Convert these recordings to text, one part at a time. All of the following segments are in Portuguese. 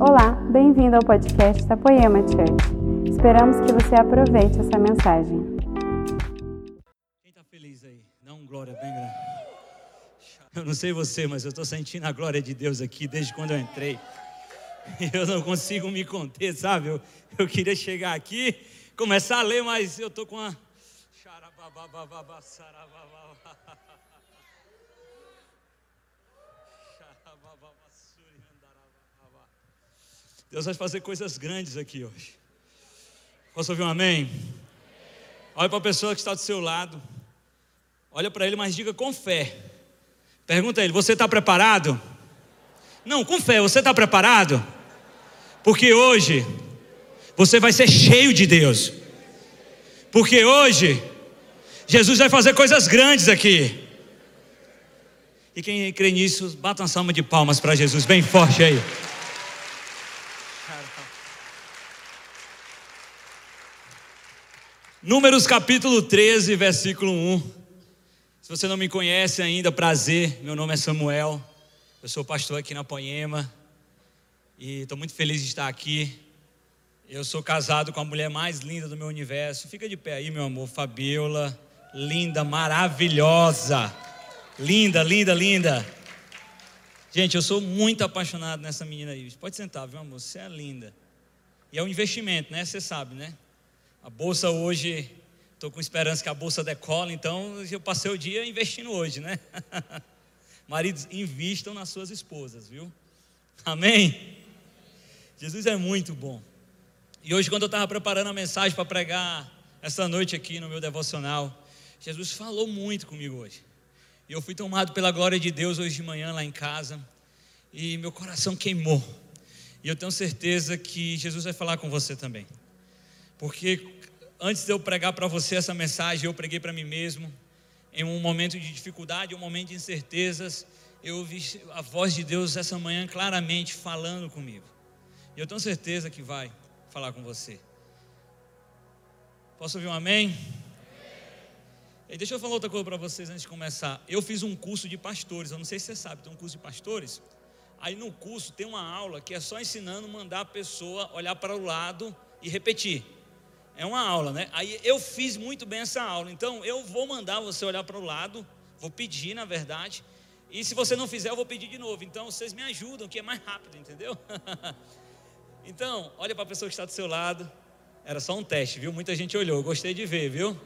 Olá, bem-vindo ao podcast da Poema Church. Esperamos que você aproveite essa mensagem. Quem está feliz aí? Dá um glória bem grande. Eu não sei você, mas eu estou sentindo a glória de Deus aqui desde quando eu entrei. Eu não consigo me conter, sabe? Eu, eu queria chegar aqui, começar a ler, mas eu estou com a. Deus vai fazer coisas grandes aqui hoje. Posso ouvir um amém? Olha para a pessoa que está do seu lado. Olha para ele, mas diga com fé. Pergunta a ele: Você está preparado? Não, com fé, você está preparado? Porque hoje você vai ser cheio de Deus. Porque hoje Jesus vai fazer coisas grandes aqui. E quem crê nisso, bata uma salva de palmas para Jesus, bem forte aí. Números capítulo 13, versículo 1. Se você não me conhece ainda, prazer, meu nome é Samuel, eu sou pastor aqui na Poema e estou muito feliz de estar aqui. Eu sou casado com a mulher mais linda do meu universo. Fica de pé aí, meu amor, Fabiola, linda, maravilhosa, linda, linda, linda. Gente, eu sou muito apaixonado nessa menina aí. Pode sentar, viu, amor? Você é linda. E é um investimento, né? Você sabe, né? A bolsa hoje, estou com esperança que a bolsa decola, então eu passei o dia investindo hoje, né? Maridos, invistam nas suas esposas, viu? Amém? Jesus é muito bom. E hoje, quando eu estava preparando a mensagem para pregar essa noite aqui no meu devocional, Jesus falou muito comigo hoje. E eu fui tomado pela glória de Deus hoje de manhã lá em casa, e meu coração queimou. E eu tenho certeza que Jesus vai falar com você também. Porque antes de eu pregar para você essa mensagem, eu preguei para mim mesmo. Em um momento de dificuldade, um momento de incertezas, eu ouvi a voz de Deus essa manhã claramente falando comigo. E eu tenho certeza que vai falar com você. Posso ouvir um amém? E deixa eu falar outra coisa para vocês antes de começar. Eu fiz um curso de pastores, eu não sei se você sabe, tem um curso de pastores. Aí no curso tem uma aula que é só ensinando mandar a pessoa olhar para o lado e repetir. É uma aula, né? Aí eu fiz muito bem essa aula. Então eu vou mandar você olhar para o lado, vou pedir, na verdade. E se você não fizer, eu vou pedir de novo. Então vocês me ajudam, que é mais rápido, entendeu? então, olha para a pessoa que está do seu lado. Era só um teste, viu? Muita gente olhou, gostei de ver, viu?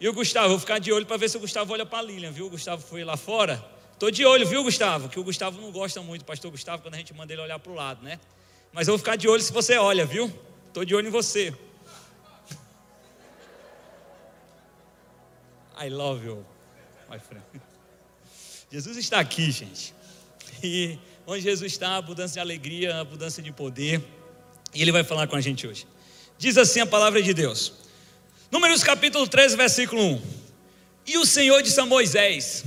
E o Gustavo, vou ficar de olho para ver se o Gustavo olha para a Lilian, viu? O Gustavo foi lá fora. Estou de olho, viu, Gustavo? Que o Gustavo não gosta muito, pastor Gustavo, quando a gente manda ele olhar para o lado, né? Mas eu vou ficar de olho se você olha, viu? Estou de olho em você. I love you, my friend. Jesus está aqui, gente. E onde Jesus está, abundância de alegria, abundância de poder. E Ele vai falar com a gente hoje. Diz assim a palavra de Deus. Números capítulo 13, versículo 1. E o Senhor disse a Moisés: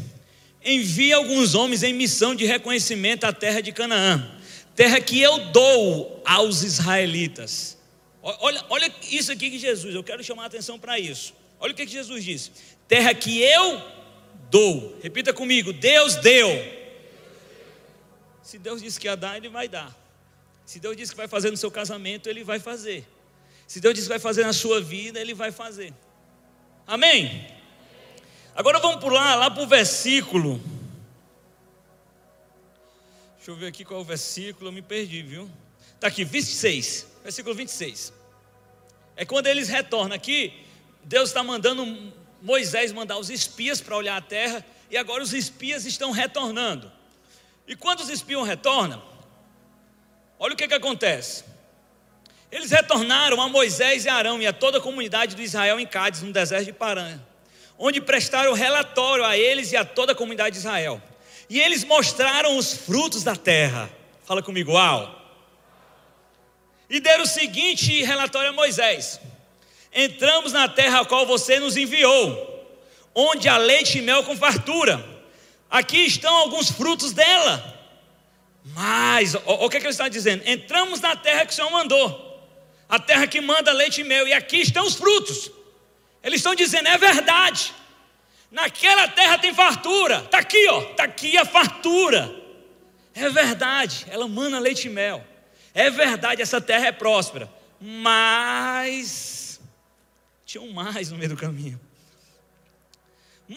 Envia alguns homens em missão de reconhecimento à terra de Canaã, terra que eu dou aos israelitas. Olha, olha isso aqui que Jesus, eu quero chamar a atenção para isso. Olha o que, que Jesus disse: terra que eu dou. Repita comigo: Deus deu. Se Deus disse que ia dar, Ele vai dar. Se Deus disse que vai fazer no seu casamento, Ele vai fazer. Se Deus disse que vai fazer na sua vida, Ele vai fazer. Amém? Agora vamos pular lá para o versículo. Deixa eu ver aqui qual é o versículo, eu me perdi, viu? Está aqui, 26, versículo 26. É quando eles retornam aqui, Deus está mandando Moisés mandar os espias para olhar a terra, e agora os espias estão retornando. E quando os espias retornam, olha o que, que acontece. Eles retornaram a Moisés e Arão e a toda a comunidade de Israel em Cádiz, no deserto de Paran, onde prestaram relatório a eles e a toda a comunidade de Israel. E eles mostraram os frutos da terra. Fala comigo, uau. E deram o seguinte relatório a Moisés: Entramos na terra a qual você nos enviou, onde há leite e mel com fartura. Aqui estão alguns frutos dela. Mas, o, que, é que ele está dizendo? Entramos na terra que o Senhor mandou, a terra que manda leite e mel, e aqui estão os frutos. Eles estão dizendo, é verdade. Naquela terra tem fartura. Está aqui, ó. Está aqui a fartura. É verdade. Ela manda leite e mel. É verdade, essa terra é próspera, mas tinha um mais no meio do caminho.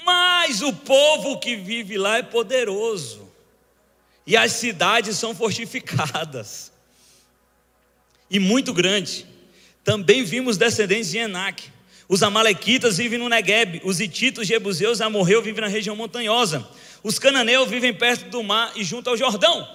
Mas o povo que vive lá é poderoso, e as cidades são fortificadas, e muito grande. Também vimos descendentes de Enac. Os amalequitas vivem no Negueb, os hititos, jebuseus, amorreu vivem na região montanhosa. Os cananeus vivem perto do mar e junto ao Jordão.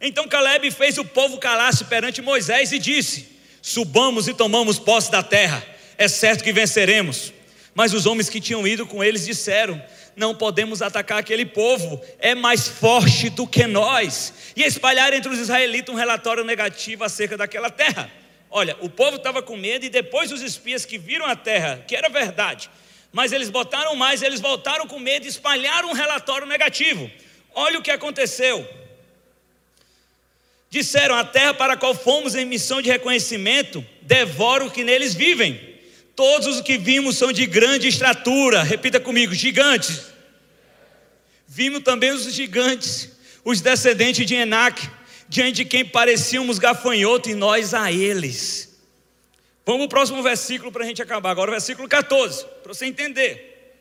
Então Caleb fez o povo calar-se perante Moisés e disse: Subamos e tomamos posse da terra, é certo que venceremos. Mas os homens que tinham ido com eles disseram: Não podemos atacar aquele povo, é mais forte do que nós. E espalhar entre os israelitas um relatório negativo acerca daquela terra. Olha, o povo estava com medo e depois os espias que viram a terra, que era verdade, mas eles botaram mais, eles voltaram com medo e espalharam um relatório negativo. Olha o que aconteceu. Disseram: A terra para a qual fomos em missão de reconhecimento devora o que neles vivem. Todos os que vimos são de grande estatura. Repita comigo: gigantes. Vimos também os gigantes, os descendentes de Enac, diante de quem parecíamos gafanhoto e nós a eles. Vamos para o próximo versículo para a gente acabar. Agora, o versículo 14, para você entender.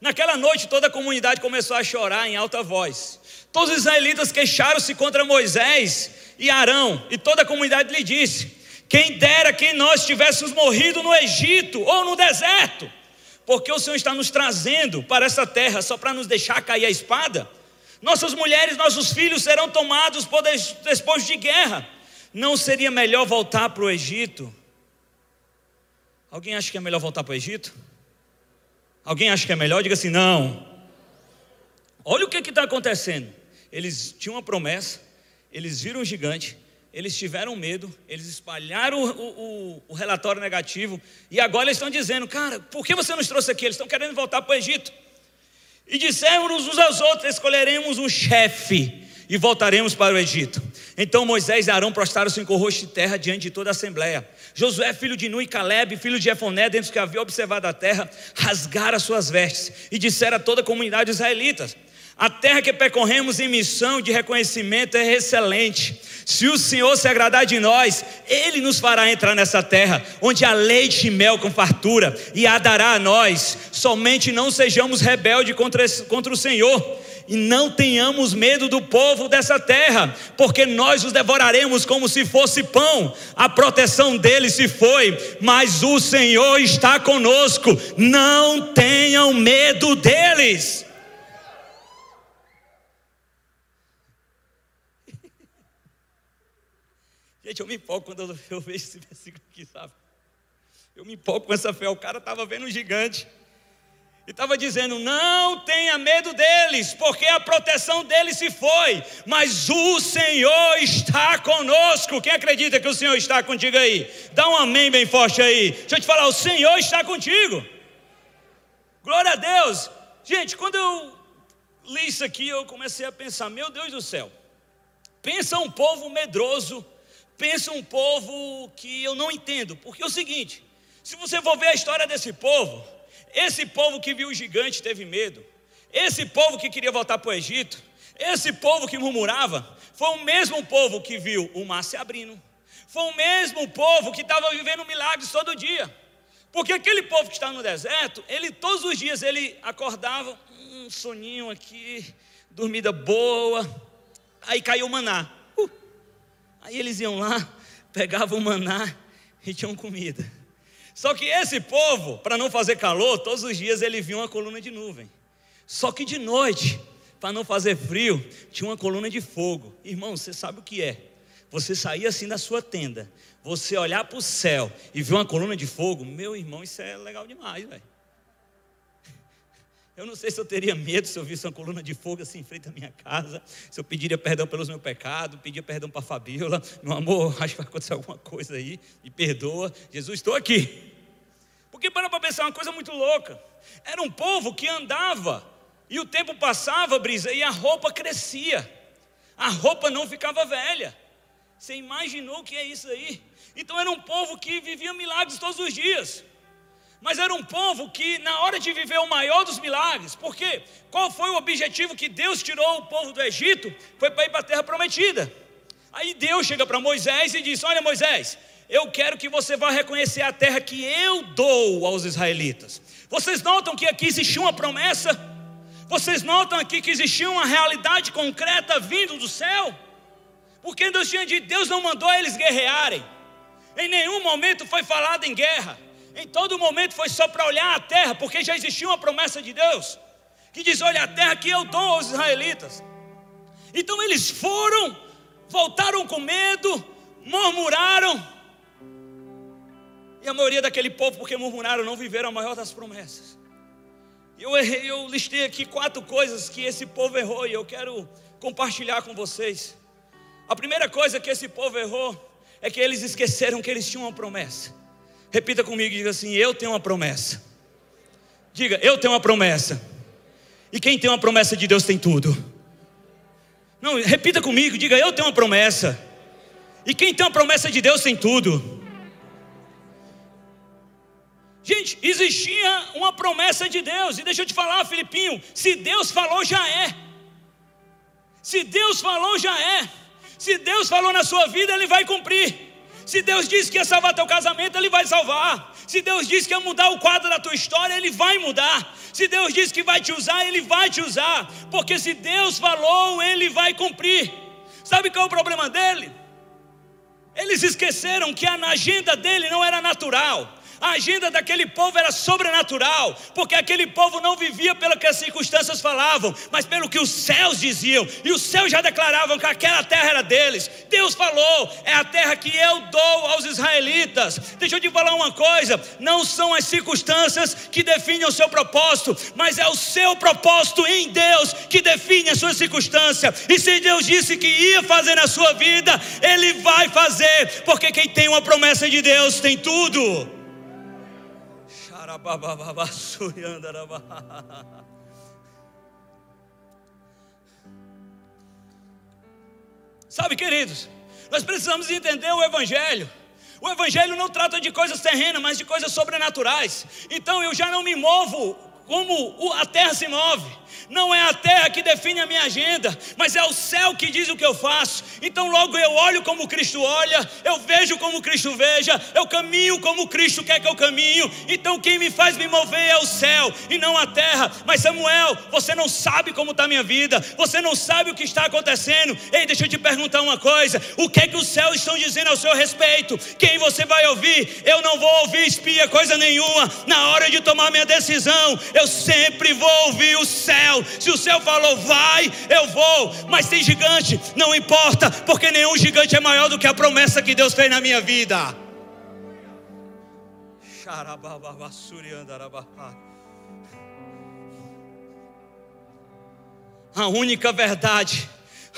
Naquela noite, toda a comunidade começou a chorar em alta voz. Todos os israelitas queixaram-se contra Moisés e Arão, e toda a comunidade lhe disse: Quem dera que nós tivéssemos morrido no Egito ou no deserto, porque o Senhor está nos trazendo para essa terra só para nos deixar cair a espada. Nossas mulheres, nossos filhos serão tomados por despojos de guerra. Não seria melhor voltar para o Egito? Alguém acha que é melhor voltar para o Egito? Alguém acha que é melhor? Diga assim: não. Olha o que está acontecendo. Eles tinham uma promessa, eles viram um gigante, eles tiveram medo, eles espalharam o, o, o relatório negativo, e agora eles estão dizendo: Cara, por que você nos trouxe aqui? Eles estão querendo voltar para o Egito. E dissemos uns aos outros: Escolheremos um chefe e voltaremos para o Egito. Então Moisés e Arão prostraram-se em rosto de terra diante de toda a assembleia. Josué, filho de Nu e Caleb, filho de Efoné, dentre os que havia observado a terra, rasgaram as suas vestes e disseram a toda a comunidade israelita: A terra que percorremos em missão de reconhecimento é excelente. Se o Senhor se agradar de nós, Ele nos fará entrar nessa terra, onde há leite e mel com fartura, e a dará a nós. Somente não sejamos rebeldes contra, contra o Senhor e não tenhamos medo do povo dessa terra, porque nós os devoraremos como se fosse pão. A proteção deles se foi, mas o Senhor está conosco. Não tenham medo deles. Gente, eu me empolgo quando eu vejo esse versículo aqui, sabe? Eu me empolgo com essa fé. O cara estava vendo um gigante e estava dizendo: não tenha medo deles, porque a proteção deles se foi, mas o Senhor está conosco. Quem acredita que o Senhor está contigo aí? Dá um amém bem forte aí. Deixa eu te falar: o Senhor está contigo. Glória a Deus. Gente, quando eu li isso aqui, eu comecei a pensar: meu Deus do céu, pensa um povo medroso, pensa um povo que eu não entendo, porque é o seguinte: se você for ver a história desse povo, esse povo que viu o gigante teve medo. Esse povo que queria voltar para o Egito, esse povo que murmurava, foi o mesmo povo que viu o mar se abrindo. Foi o mesmo povo que estava vivendo milagres todo dia. Porque aquele povo que está no deserto, ele todos os dias ele acordava, um soninho aqui, dormida boa, aí caiu o maná. Aí eles iam lá, pegavam maná e tinham comida. Só que esse povo, para não fazer calor, todos os dias ele via uma coluna de nuvem. Só que de noite, para não fazer frio, tinha uma coluna de fogo. Irmão, você sabe o que é? Você sair assim da sua tenda, você olhar para o céu e ver uma coluna de fogo, meu irmão, isso é legal demais, velho. Eu não sei se eu teria medo se eu visse uma coluna de fogo assim em frente à minha casa, se eu pediria perdão pelos meus pecados, pedia perdão para a Fabiola, meu amor, acho que vai acontecer alguma coisa aí, me perdoa, Jesus, estou aqui. Porque para para pensar uma coisa muito louca, era um povo que andava, e o tempo passava, brisa, e a roupa crescia, a roupa não ficava velha. Você imaginou o que é isso aí? Então era um povo que vivia milagres todos os dias mas era um povo que, na hora de viver o maior dos milagres, por quê? Qual foi o objetivo que Deus tirou o povo do Egito? Foi para ir para a terra prometida. Aí Deus chega para Moisés e diz: Olha, Moisés, eu quero que você vá reconhecer a terra que eu dou aos israelitas. Vocês notam que aqui existia uma promessa? Vocês notam aqui que existia uma realidade concreta vindo do céu? Porque Deus tinha dito, Deus não mandou eles guerrearem. Em nenhum momento foi falado em guerra. Em todo momento foi só para olhar a terra, porque já existia uma promessa de Deus que diz: Olha, a terra que eu dou aos israelitas. Então eles foram, voltaram com medo, murmuraram. E a maioria daquele povo, porque murmuraram, não viveram a maior das promessas. Eu, errei, eu listei aqui quatro coisas que esse povo errou e eu quero compartilhar com vocês. A primeira coisa que esse povo errou é que eles esqueceram que eles tinham uma promessa. Repita comigo e diga assim: Eu tenho uma promessa. Diga, eu tenho uma promessa. E quem tem uma promessa de Deus tem tudo. Não, repita comigo, diga: Eu tenho uma promessa. E quem tem uma promessa de Deus tem tudo. Gente, existia uma promessa de Deus, e deixa eu te falar, Filipinho: se Deus falou, já é. Se Deus falou, já é. Se Deus falou na sua vida, Ele vai cumprir. Se Deus disse que ia salvar teu casamento, Ele vai salvar. Se Deus disse que ia mudar o quadro da tua história, Ele vai mudar. Se Deus disse que vai te usar, Ele vai te usar. Porque se Deus falou, Ele vai cumprir. Sabe qual é o problema dele? Eles esqueceram que a agenda dele não era natural. A agenda daquele povo era sobrenatural, porque aquele povo não vivia pelo que as circunstâncias falavam, mas pelo que os céus diziam, e os céus já declaravam que aquela terra era deles. Deus falou: é a terra que eu dou aos israelitas. Deixa eu te falar uma coisa: não são as circunstâncias que definem o seu propósito, mas é o seu propósito em Deus que define a sua circunstância. E se Deus disse que ia fazer na sua vida, Ele vai fazer, porque quem tem uma promessa de Deus tem tudo. Sabe, queridos, nós precisamos entender o Evangelho. O Evangelho não trata de coisas terrenas, mas de coisas sobrenaturais. Então eu já não me movo como a terra se move. Não é a terra que define a minha agenda, mas é o céu que diz o que eu faço. Então logo eu olho como Cristo olha, eu vejo como Cristo veja, eu caminho como Cristo quer que eu caminho. Então quem me faz me mover é o céu e não a terra. Mas Samuel, você não sabe como está a minha vida, você não sabe o que está acontecendo. Ei, deixa eu te perguntar uma coisa: o que é que os céus estão dizendo ao seu respeito? Quem você vai ouvir? Eu não vou ouvir espia coisa nenhuma. Na hora de tomar minha decisão, eu sempre vou ouvir o céu se o céu falou, vai, eu vou. Mas tem gigante, não importa, porque nenhum gigante é maior do que a promessa que Deus fez na minha vida. A única verdade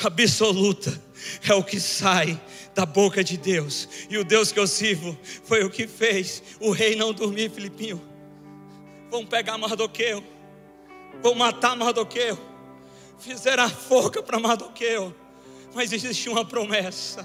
absoluta é o que sai da boca de Deus. E o Deus que eu sirvo foi o que fez o rei não dormir, Filipinho. Vamos pegar Mardoqueu vou matar Mardoqueu. Fizeram a forca para Mardoqueu. Mas existia uma promessa.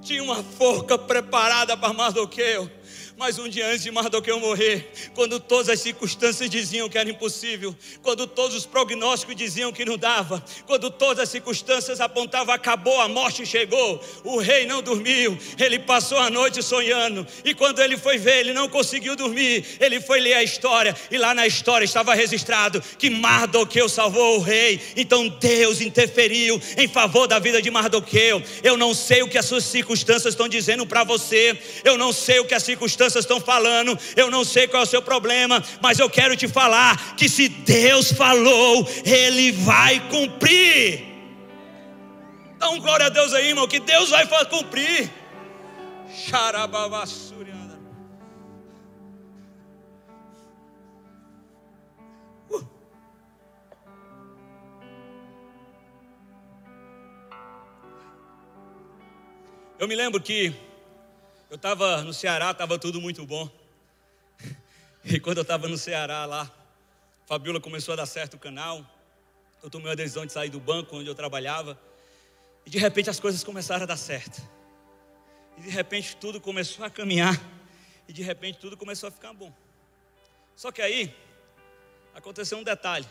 Tinha uma forca preparada para Mardoqueu. Mas um dia antes de Mardoqueu morrer, quando todas as circunstâncias diziam que era impossível, quando todos os prognósticos diziam que não dava, quando todas as circunstâncias apontavam acabou, a morte chegou, o rei não dormiu, ele passou a noite sonhando, e quando ele foi ver, ele não conseguiu dormir, ele foi ler a história, e lá na história estava registrado que Mardoqueu salvou o rei, então Deus interferiu em favor da vida de Mardoqueu. Eu não sei o que as suas circunstâncias estão dizendo para você, eu não sei o que as circunstâncias circunstâncias estão falando, eu não sei qual é o seu problema, mas eu quero te falar que se Deus falou, Ele vai cumprir. Dá um glória a Deus aí, irmão, que Deus vai cumprir. Xarababassurianda. Uh. Eu me lembro que eu estava no Ceará, estava tudo muito bom. E quando eu estava no Ceará lá, Fabiola começou a dar certo o canal. Eu tomei a decisão de sair do banco onde eu trabalhava. E de repente as coisas começaram a dar certo. E de repente tudo começou a caminhar. E de repente tudo começou a ficar bom. Só que aí aconteceu um detalhe.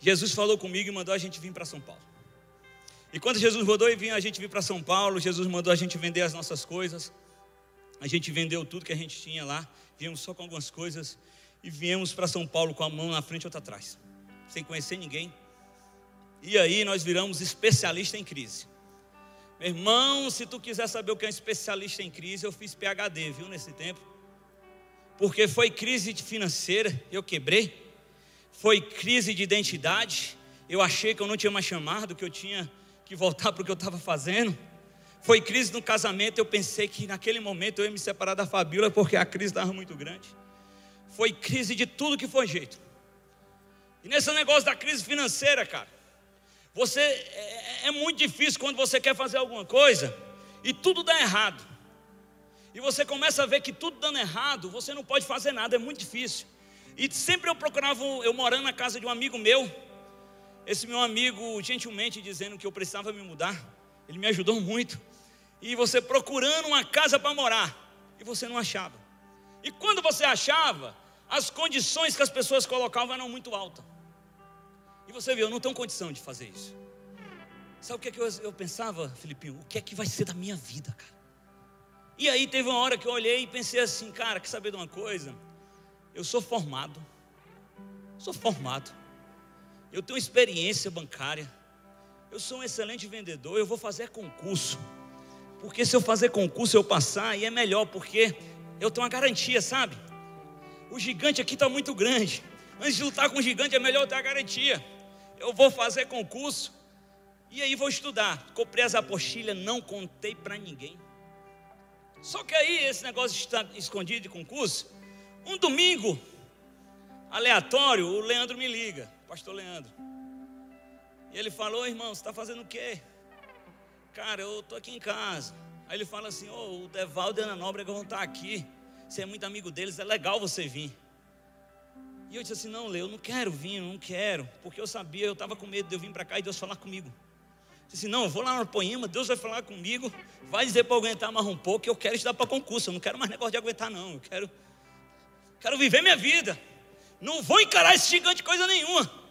Jesus falou comigo e mandou a gente vir para São Paulo. E quando Jesus rodou e vinha a gente vir para São Paulo, Jesus mandou a gente vender as nossas coisas. A gente vendeu tudo que a gente tinha lá, viemos só com algumas coisas e viemos para São Paulo com a mão na frente e outra atrás, sem conhecer ninguém. E aí nós viramos especialista em crise. Meu irmão, se tu quiser saber o que é um especialista em crise, eu fiz PhD, viu, nesse tempo. Porque foi crise financeira, eu quebrei. Foi crise de identidade, eu achei que eu não tinha mais chamado, que eu tinha que voltar para o que eu estava fazendo. Foi crise no casamento, eu pensei que naquele momento eu ia me separar da Fabíola porque a crise estava muito grande. Foi crise de tudo que foi jeito. E nesse negócio da crise financeira, cara, você é, é muito difícil quando você quer fazer alguma coisa e tudo dá errado. E você começa a ver que tudo dando errado, você não pode fazer nada, é muito difícil. E sempre eu procurava, eu morando na casa de um amigo meu, esse meu amigo gentilmente dizendo que eu precisava me mudar, ele me ajudou muito. E você procurando uma casa para morar, e você não achava. E quando você achava, as condições que as pessoas colocavam eram muito altas. E você viu, eu não tenho condição de fazer isso. Sabe o que, é que eu, eu pensava, Filipinho? O que é que vai ser da minha vida, cara? E aí teve uma hora que eu olhei e pensei assim, cara, quer saber de uma coisa? Eu sou formado. Sou formado eu tenho experiência bancária, eu sou um excelente vendedor, eu vou fazer concurso. Porque se eu fazer concurso, eu passar, e é melhor, porque eu tenho uma garantia, sabe? O gigante aqui está muito grande. Antes de lutar com o gigante, é melhor eu ter a garantia. Eu vou fazer concurso, e aí vou estudar. Comprei as apostilhas, não contei para ninguém. Só que aí, esse negócio estar escondido de concurso, um domingo, aleatório, o Leandro me liga pastor Leandro. E ele falou, irmão, você está fazendo o quê? Cara, eu estou aqui em casa. Aí ele fala assim, oh, o Devaldo e a Ana Nóbrega vão estar aqui. Você é muito amigo deles, é legal você vir. E eu disse assim, não, Leo, eu não quero vir, não quero. Porque eu sabia, eu estava com medo de eu vir para cá e Deus falar comigo. Eu disse não, eu vou lá no Poema, Deus vai falar comigo, vai dizer para eu aguentar mais um pouco, eu quero estudar para concurso, eu não quero mais negócio de aguentar, não. Eu quero, quero viver minha vida. Não vou encarar esse gigante coisa nenhuma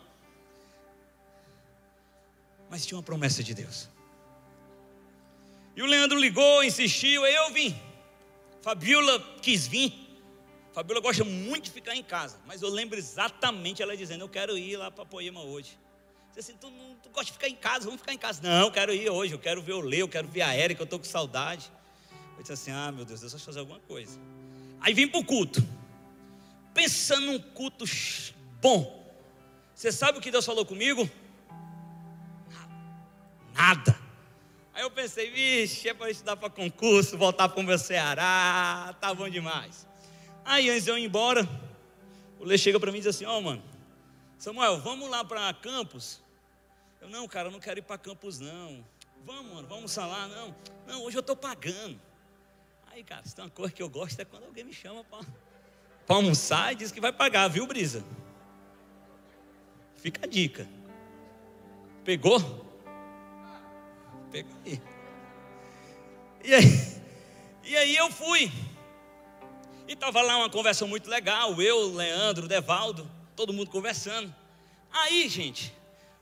mas tinha uma promessa de Deus. E o Leandro ligou, insistiu, eu vim. Fabiola quis vir. Fabiola gosta muito de ficar em casa, mas eu lembro exatamente ela dizendo: Eu quero ir lá para Poema hoje. Disse assim: tu, não, tu gosta de ficar em casa, vamos ficar em casa. Não, eu quero ir hoje, eu quero ver o Leo, eu quero ver a Érica, eu estou com saudade. Eu disse assim: Ah, meu Deus, Deus vai fazer alguma coisa. Aí vim para o culto, pensando num culto bom. Você sabe o que Deus falou comigo? Nada. Aí eu pensei, vixe, é para estudar para concurso, voltar para o meu Ceará, tá bom demais. Aí antes de eu ir embora, o Lê chega para mim e diz assim: Ó, oh, mano, Samuel, vamos lá para Campos? Eu, não, cara, eu não quero ir para Campos, não. Vamos, mano, vamos lá, não. Não, hoje eu estou pagando. Aí, cara, se tem uma coisa que eu gosto é quando alguém me chama para almoçar e diz que vai pagar, viu, Brisa? Fica a dica. Pegou? Pega aí. E aí, e aí eu fui. E estava lá uma conversa muito legal, eu, Leandro, Devaldo, todo mundo conversando. Aí, gente,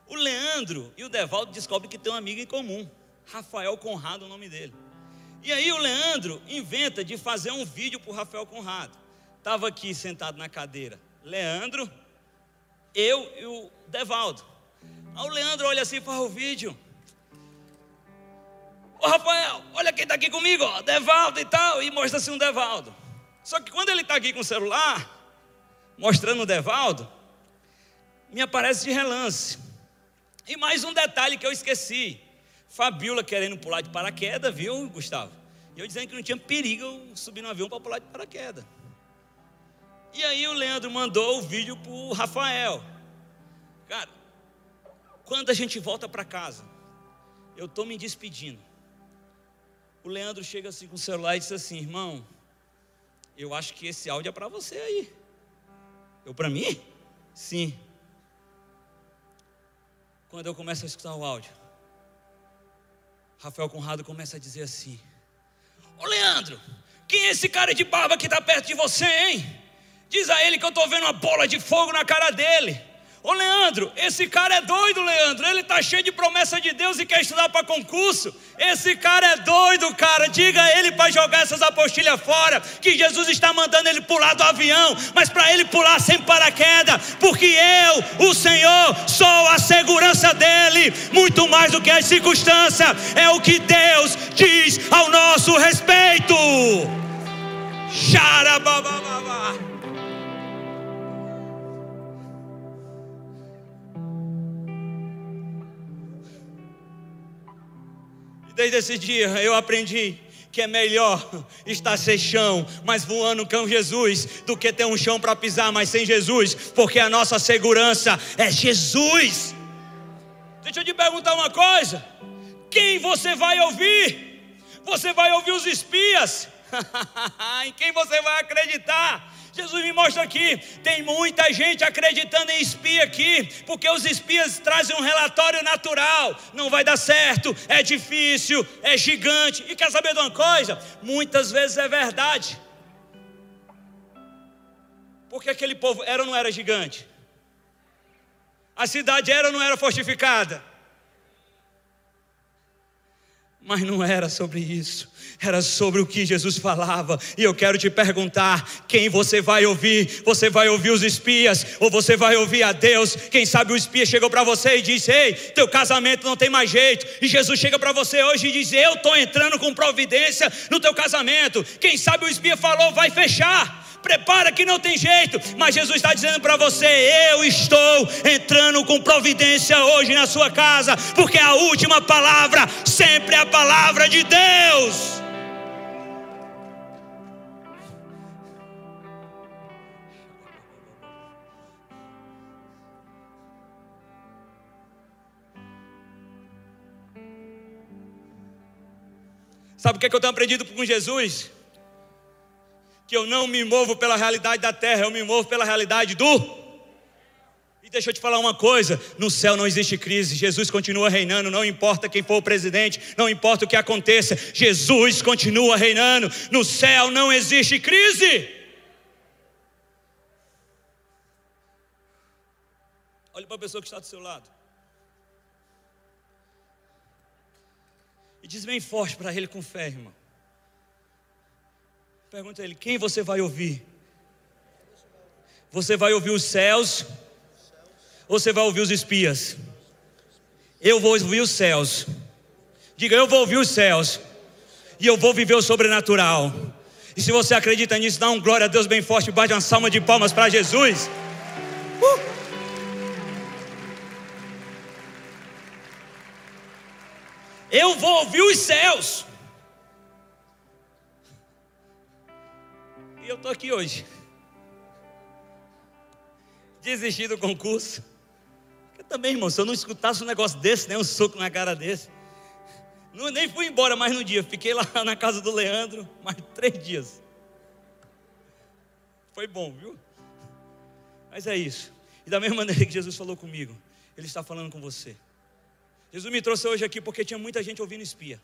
o Leandro e o Devaldo descobrem que tem um amigo em comum, Rafael Conrado, o nome dele. E aí o Leandro inventa de fazer um vídeo para o Rafael Conrado. Estava aqui sentado na cadeira, Leandro, eu e o Devaldo. Aí o Leandro olha assim e faz o vídeo. Ô Rafael, olha quem está aqui comigo, ó, Devaldo e tal, e mostra assim um Devaldo. Só que quando ele está aqui com o celular, mostrando o Devaldo, me aparece de relance. E mais um detalhe que eu esqueci: Fabiola querendo pular de paraquedas, viu, Gustavo? E eu dizendo que não tinha perigo eu subir no avião para pular de paraquedas. E aí o Leandro mandou o vídeo para o Rafael. Cara, quando a gente volta para casa, eu estou me despedindo o Leandro chega assim com o celular e diz assim: irmão, eu acho que esse áudio é para você aí. Eu, para mim? Sim. Quando eu começo a escutar o áudio, Rafael Conrado começa a dizer assim: Ô Leandro, quem é esse cara de barba que está perto de você, hein? Diz a ele que eu estou vendo uma bola de fogo na cara dele. Ô Leandro, esse cara é doido, Leandro. Ele tá cheio de promessa de Deus e quer estudar para concurso. Esse cara é doido, cara. Diga a ele para jogar essas apostilhas fora, que Jesus está mandando ele pular do avião, mas para ele pular sem paraquedas, porque eu, o Senhor, sou a segurança dele, muito mais do que as circunstâncias. É o que Deus diz ao nosso respeito. Xarabababá. Desde esse dia eu aprendi que é melhor estar sem chão, mas voando com Jesus, do que ter um chão para pisar, mas sem Jesus, porque a nossa segurança é Jesus. Deixa eu te perguntar uma coisa: quem você vai ouvir? Você vai ouvir os espias? em quem você vai acreditar? Jesus me mostra aqui, tem muita gente acreditando em espia aqui, porque os espias trazem um relatório natural, não vai dar certo, é difícil, é gigante. E quer saber de uma coisa? Muitas vezes é verdade. Porque aquele povo era ou não era gigante? A cidade era ou não era fortificada? Mas não era sobre isso, era sobre o que Jesus falava. E eu quero te perguntar: quem você vai ouvir? Você vai ouvir os espias ou você vai ouvir a Deus? Quem sabe o espia chegou para você e disse: Ei, teu casamento não tem mais jeito. E Jesus chega para você hoje e diz: Eu estou entrando com providência no teu casamento. Quem sabe o espia falou: Vai fechar prepara que não tem jeito, mas Jesus está dizendo para você: eu estou entrando com providência hoje na sua casa, porque a última palavra sempre é a palavra de Deus. Sabe o que, é que eu tenho aprendido com Jesus? Que eu não me movo pela realidade da terra, eu me movo pela realidade do. E deixa eu te falar uma coisa: no céu não existe crise, Jesus continua reinando, não importa quem for o presidente, não importa o que aconteça, Jesus continua reinando, no céu não existe crise. Olhe para a pessoa que está do seu lado. E diz bem forte para ele com fé, irmão. Pergunta a ele: quem você vai ouvir? Você vai ouvir os céus? Ou você vai ouvir os espias? Eu vou ouvir os céus. Diga, eu vou ouvir os céus. E eu vou viver o sobrenatural. E se você acredita nisso, dá um glória a Deus bem forte, bate uma salva de palmas para Jesus. Uh! Eu vou ouvir os céus. Eu estou aqui hoje. Desisti do concurso. Eu também, irmão, se eu não escutasse um negócio desse, nem um soco na cara desse. Não, nem fui embora mais no dia. Fiquei lá na casa do Leandro mais três dias. Foi bom, viu? Mas é isso. E da mesma maneira que Jesus falou comigo, Ele está falando com você. Jesus me trouxe hoje aqui porque tinha muita gente ouvindo espia.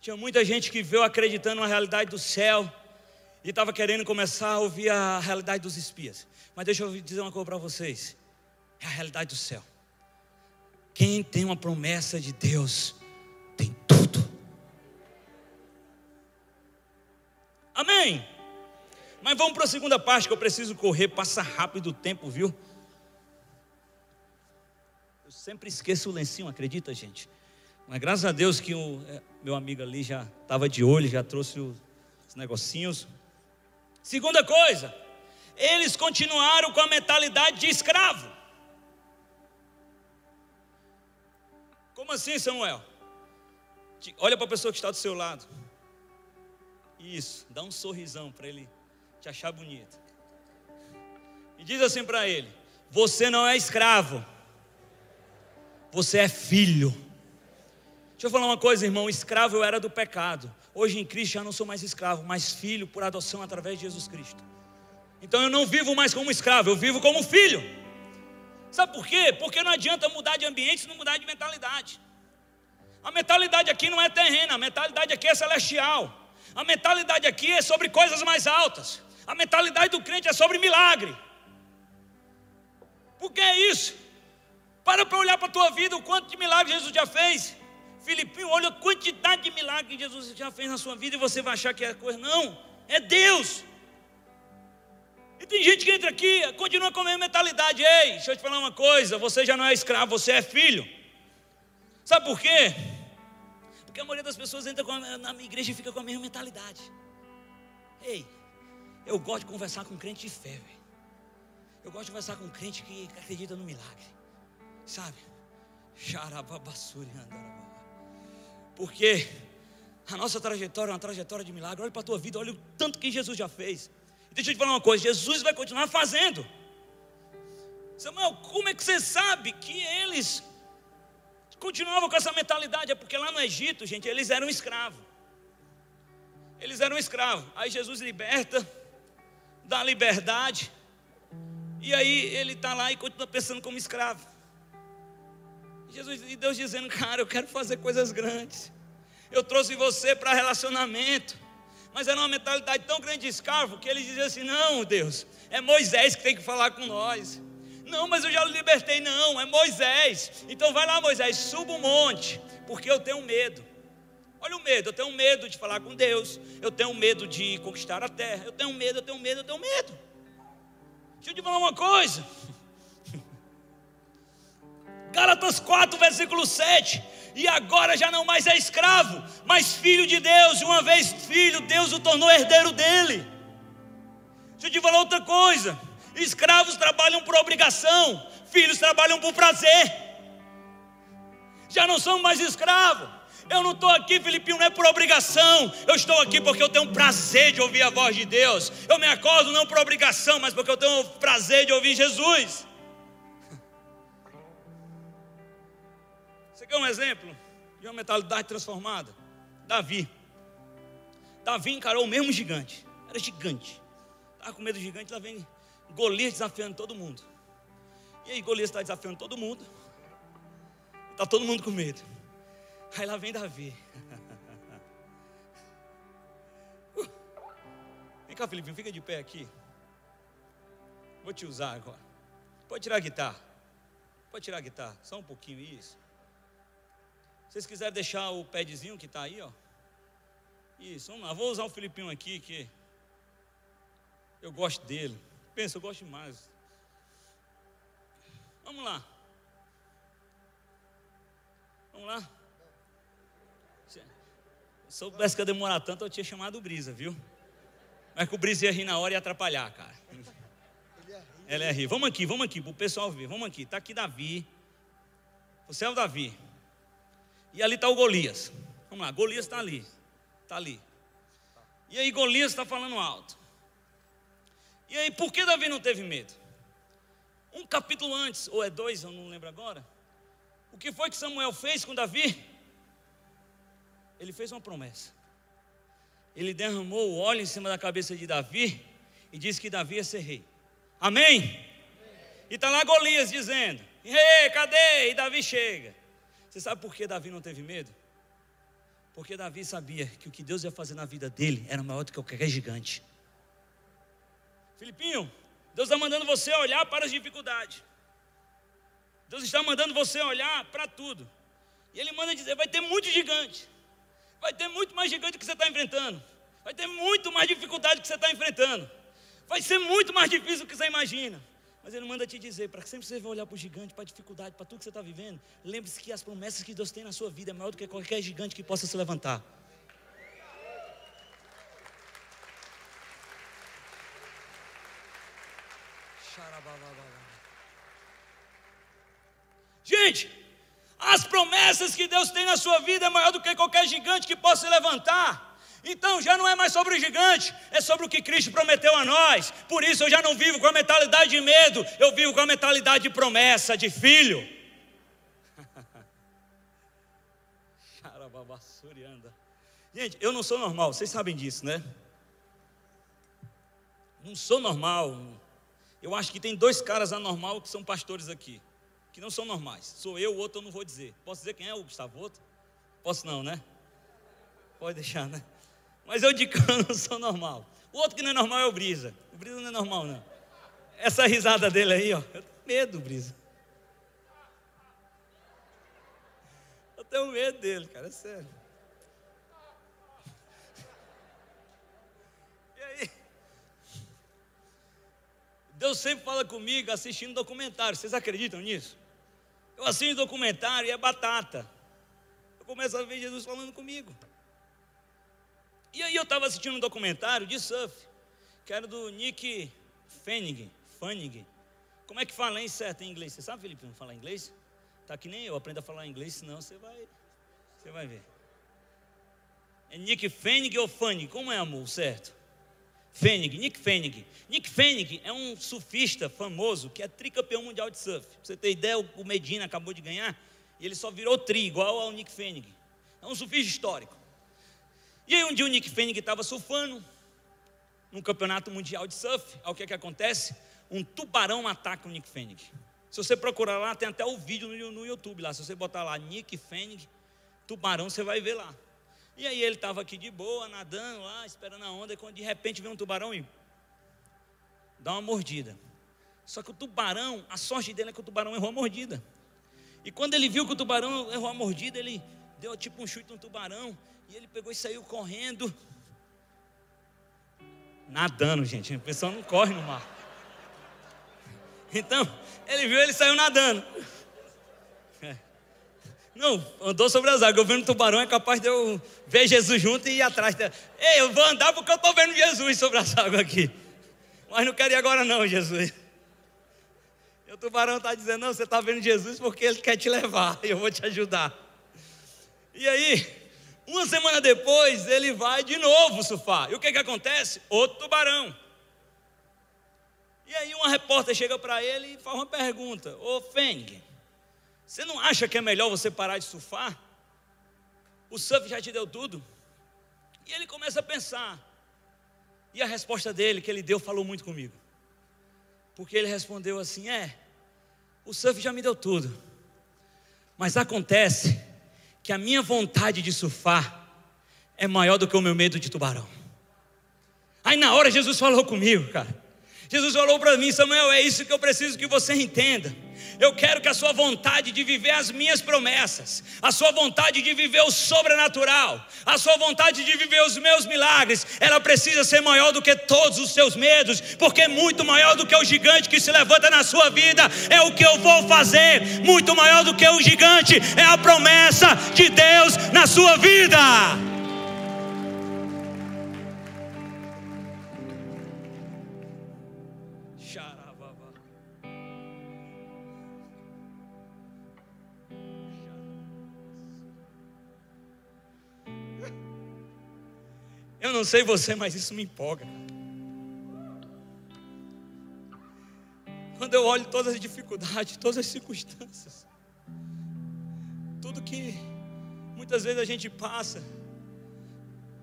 Tinha muita gente que veio acreditando na realidade do céu e estava querendo começar a ouvir a realidade dos espias. Mas deixa eu dizer uma coisa para vocês: é a realidade do céu. Quem tem uma promessa de Deus tem tudo. Amém? Mas vamos para a segunda parte que eu preciso correr, passa rápido o tempo, viu? Eu sempre esqueço o lencinho, acredita, gente? Mas graças a Deus que o é, meu amigo ali já estava de olho, já trouxe os negocinhos. Segunda coisa, eles continuaram com a mentalidade de escravo. Como assim, Samuel? Olha para a pessoa que está do seu lado. Isso, dá um sorrisão para ele te achar bonito. E diz assim para ele: Você não é escravo, você é filho. Deixa eu falar uma coisa, irmão: escravo eu era do pecado. Hoje em Cristo já não sou mais escravo, mas filho por adoção através de Jesus Cristo. Então eu não vivo mais como escravo, eu vivo como filho. Sabe por quê? Porque não adianta mudar de ambiente se não mudar de mentalidade. A mentalidade aqui não é terrena, a mentalidade aqui é celestial. A mentalidade aqui é sobre coisas mais altas. A mentalidade do crente é sobre milagre. Porque é isso. Para para olhar para a tua vida, o quanto de milagres Jesus já fez. Filipinho, olha a quantidade de milagres que Jesus já fez na sua vida e você vai achar que é coisa. Não, é Deus. E tem gente que entra aqui, continua com a mesma mentalidade. Ei, deixa eu te falar uma coisa: você já não é escravo, você é filho. Sabe por quê? Porque a maioria das pessoas entra a, na igreja e fica com a mesma mentalidade. Ei, eu gosto de conversar com crente de fé, velho. Eu gosto de conversar com crente que acredita no milagre. Sabe? Xarababassuri andarabá. Porque a nossa trajetória é uma trajetória de milagre. Olha para a tua vida, olha o tanto que Jesus já fez. Deixa eu te falar uma coisa: Jesus vai continuar fazendo. Samuel, como é que você sabe que eles continuavam com essa mentalidade? É porque lá no Egito, gente, eles eram escravos. Eles eram escravos. Aí Jesus liberta, dá liberdade. E aí ele está lá e continua pensando como escravo. Jesus e Deus dizendo, cara, eu quero fazer coisas grandes. Eu trouxe você para relacionamento. Mas era uma mentalidade tão grande de escravo que ele dizia assim: não, Deus, é Moisés que tem que falar com nós. Não, mas eu já libertei. Não, é Moisés. Então vai lá, Moisés, suba o monte, porque eu tenho medo. Olha o medo, eu tenho medo de falar com Deus, eu tenho medo de conquistar a terra, eu tenho medo, eu tenho medo, eu tenho medo. Deixa eu te falar uma coisa. Gálatas 4, versículo 7. E agora já não mais é escravo, mas filho de Deus, e uma vez filho, Deus o tornou herdeiro dele. Deixa eu te falar outra coisa: escravos trabalham por obrigação, filhos trabalham por prazer. Já não são mais escravos. Eu não estou aqui, Filipinho, não é por obrigação. Eu estou aqui porque eu tenho prazer de ouvir a voz de Deus. Eu me acordo não por obrigação, mas porque eu tenho prazer de ouvir Jesus. Quer um exemplo de uma mentalidade transformada? Davi. Davi encarou o mesmo gigante. Era gigante. Estava com medo do gigante, lá vem Golias desafiando todo mundo. E aí Golias está desafiando todo mundo. Está todo mundo com medo. Aí lá vem Davi. Uh. Vem cá, Felipe, fica de pé aqui. Vou te usar agora. Pode tirar a guitarra. Pode tirar a guitarra. Só um pouquinho isso. Vocês quiserem deixar o padzinho que está aí, ó. Isso, vamos lá. Vou usar o Filipinho aqui, que eu gosto dele. Pensa, eu gosto demais. Vamos lá. Vamos lá. Se soubesse que ia demorar tanto, eu tinha chamado o Brisa, viu? Mas que o Brisa ia rir na hora e atrapalhar, cara. Ele ia rir. Vamos aqui, vamos aqui, para o pessoal ver. Vamos aqui. Está aqui Davi. Você é o Davi. E ali está o Golias. Vamos lá, Golias está ali. Está ali. E aí Golias está falando alto. E aí, por que Davi não teve medo? Um capítulo antes, ou é dois, eu não lembro agora. O que foi que Samuel fez com Davi? Ele fez uma promessa. Ele derramou o óleo em cima da cabeça de Davi e disse que Davi ia ser rei. Amém? Amém. E está lá Golias dizendo: Ei, cadê? E Davi chega. Você sabe por que Davi não teve medo? Porque Davi sabia que o que Deus ia fazer na vida dele era maior do que qualquer gigante. Filipinho, Deus está mandando você olhar para as dificuldades. Deus está mandando você olhar para tudo. E Ele manda dizer: vai ter muito gigante. Vai ter muito mais gigante que você está enfrentando. Vai ter muito mais dificuldade que você está enfrentando. Vai ser muito mais difícil do que você imagina. Mas ele manda te dizer, para que sempre você vai olhar para o gigante, para a dificuldade, para tudo que você está vivendo, lembre-se que as promessas que Deus tem na sua vida é maior do que qualquer gigante que possa se levantar. Gente, as promessas que Deus tem na sua vida é maior do que qualquer gigante que possa se levantar. Então já não é mais sobre o gigante, é sobre o que Cristo prometeu a nós. Por isso eu já não vivo com a mentalidade de medo, eu vivo com a mentalidade de promessa, de filho. Gente, eu não sou normal, vocês sabem disso, né? Não sou normal. Eu acho que tem dois caras anormal que são pastores aqui, que não são normais. Sou eu, o outro eu não vou dizer. Posso dizer quem é o Gustavo? Outro? Posso não, né? Pode deixar, né? Mas eu de cano não sou normal. O outro que não é normal é o Brisa. O Brisa não é normal, não. Essa risada dele aí, ó. medo, Brisa. Eu tenho medo dele, cara, é sério. E aí? Deus sempre fala comigo assistindo documentário. Vocês acreditam nisso? Eu assisto documentário e é batata. Eu começo a ver Jesus falando comigo. E aí eu estava assistindo um documentário de surf, que era do Nick Fanning. Fanning. Como é que fala em certo em inglês? Você sabe, Felipe, não falar inglês? Tá que nem eu, aprenda a falar inglês, senão você vai, você vai ver. É Nick Fanning ou Fanning? Como é, amor, certo? Fanning, Nick Fanning. Nick Fanning é um surfista famoso que é tricampeão mundial de surf. Pra você ter ideia, o Medina acabou de ganhar e ele só virou tri, igual ao Nick Fanning. É um surfista histórico. E aí um dia o Nick Fanning estava surfando num campeonato mundial de surf. Aí o que, é que acontece? Um tubarão ataca o Nick Fanning. Se você procurar lá, tem até o vídeo no, YouTube lá. Se você botar lá Nick Fanning, tubarão, você vai ver lá. E aí ele estava aqui de boa, nadando lá, esperando a onda, e quando de repente vem um tubarão e dá uma mordida. Só que o tubarão, a sorte dele é que o tubarão errou a mordida. E quando ele viu que o tubarão errou a mordida, ele deu tipo um chute no tubarão e ele pegou e saiu correndo. Nadando, gente. A pessoa não corre no mar. Então, ele viu, ele saiu nadando. É. Não, andou sobre as águas. Eu vendo tubarão, é capaz de eu ver Jesus junto e ir atrás. Ei, eu vou andar porque eu estou vendo Jesus sobre as águas aqui. Mas não quero ir agora, não, Jesus. E o tubarão está dizendo: Não, você está vendo Jesus porque ele quer te levar. E eu vou te ajudar. E aí, uma semana depois, ele vai de novo surfar. E o que, que acontece? Outro tubarão. E aí uma repórter chega para ele e faz uma pergunta: Ô Feng, você não acha que é melhor você parar de surfar? O surf já te deu tudo? E ele começa a pensar. E a resposta dele, que ele deu, falou muito comigo. Porque ele respondeu assim: É, o surf já me deu tudo. Mas acontece que a minha vontade de surfar é maior do que o meu medo de tubarão. Aí na hora Jesus falou comigo, cara. Jesus falou para mim, Samuel, é isso que eu preciso que você entenda. Eu quero que a sua vontade de viver as minhas promessas, a sua vontade de viver o sobrenatural, a sua vontade de viver os meus milagres, ela precisa ser maior do que todos os seus medos, porque muito maior do que o gigante que se levanta na sua vida é o que eu vou fazer, muito maior do que o gigante é a promessa de Deus na sua vida. Eu não sei você, mas isso me empolga. Quando eu olho todas as dificuldades, todas as circunstâncias, tudo que muitas vezes a gente passa,